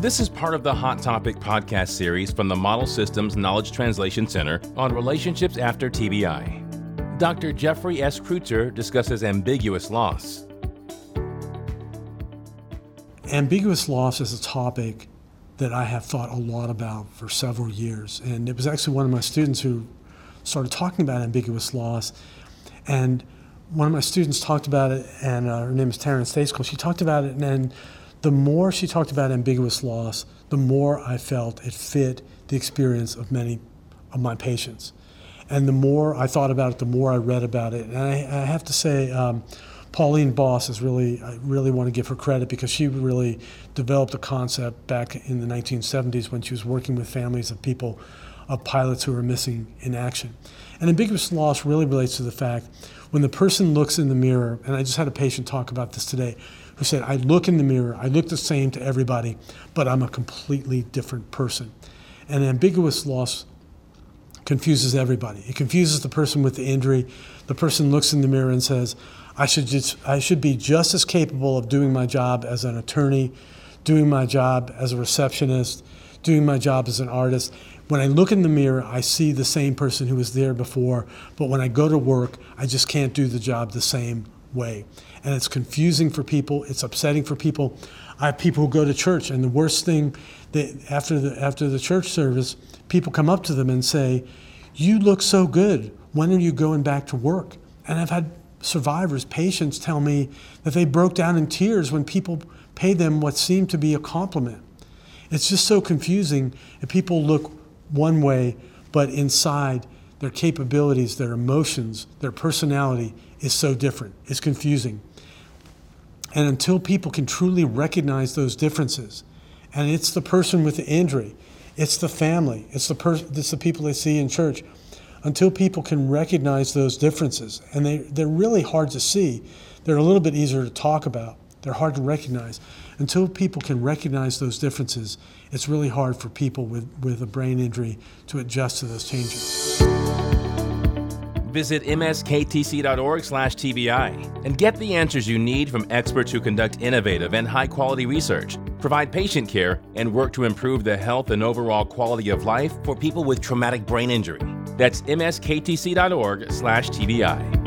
This is part of the Hot Topic podcast series from the Model Systems Knowledge Translation Center on relationships after TBI. Dr. Jeffrey S. Kreutzer discusses ambiguous loss. Ambiguous loss is a topic that I have thought a lot about for several years. And it was actually one of my students who started talking about ambiguous loss. And one of my students talked about it, and uh, her name is Taryn Stejskal. She talked about it, and, and the more she talked about ambiguous loss, the more I felt it fit the experience of many of my patients. And the more I thought about it, the more I read about it. And I, I have to say, um, Pauline Boss is really, I really want to give her credit because she really developed a concept back in the 1970s when she was working with families of people, of pilots who are missing in action. And ambiguous loss really relates to the fact when the person looks in the mirror, and I just had a patient talk about this today, who said, I look in the mirror, I look the same to everybody, but I'm a completely different person. And ambiguous loss confuses everybody. It confuses the person with the injury. The person looks in the mirror and says, I should, just, I should be just as capable of doing my job as an attorney, doing my job as a receptionist, doing my job as an artist. When I look in the mirror, I see the same person who was there before, but when I go to work, I just can't do the job the same way. And it's confusing for people, it's upsetting for people. I have people who go to church, and the worst thing that after the, after the church service, people come up to them and say, You look so good. When are you going back to work? And I've had survivors, patients tell me that they broke down in tears when people paid them what seemed to be a compliment. It's just so confusing. And people look one way, but inside, their capabilities, their emotions, their personality is so different. It's confusing. And until people can truly recognize those differences, and it's the person with the injury, it's the family, it's the person, it's the people they see in church. Until people can recognize those differences, and they, they're really hard to see, they're a little bit easier to talk about. They're hard to recognize. Until people can recognize those differences, it's really hard for people with, with a brain injury to adjust to those changes. Visit msktc.org slash TBI and get the answers you need from experts who conduct innovative and high-quality research, provide patient care, and work to improve the health and overall quality of life for people with traumatic brain injury. That's msktc.org/tbi.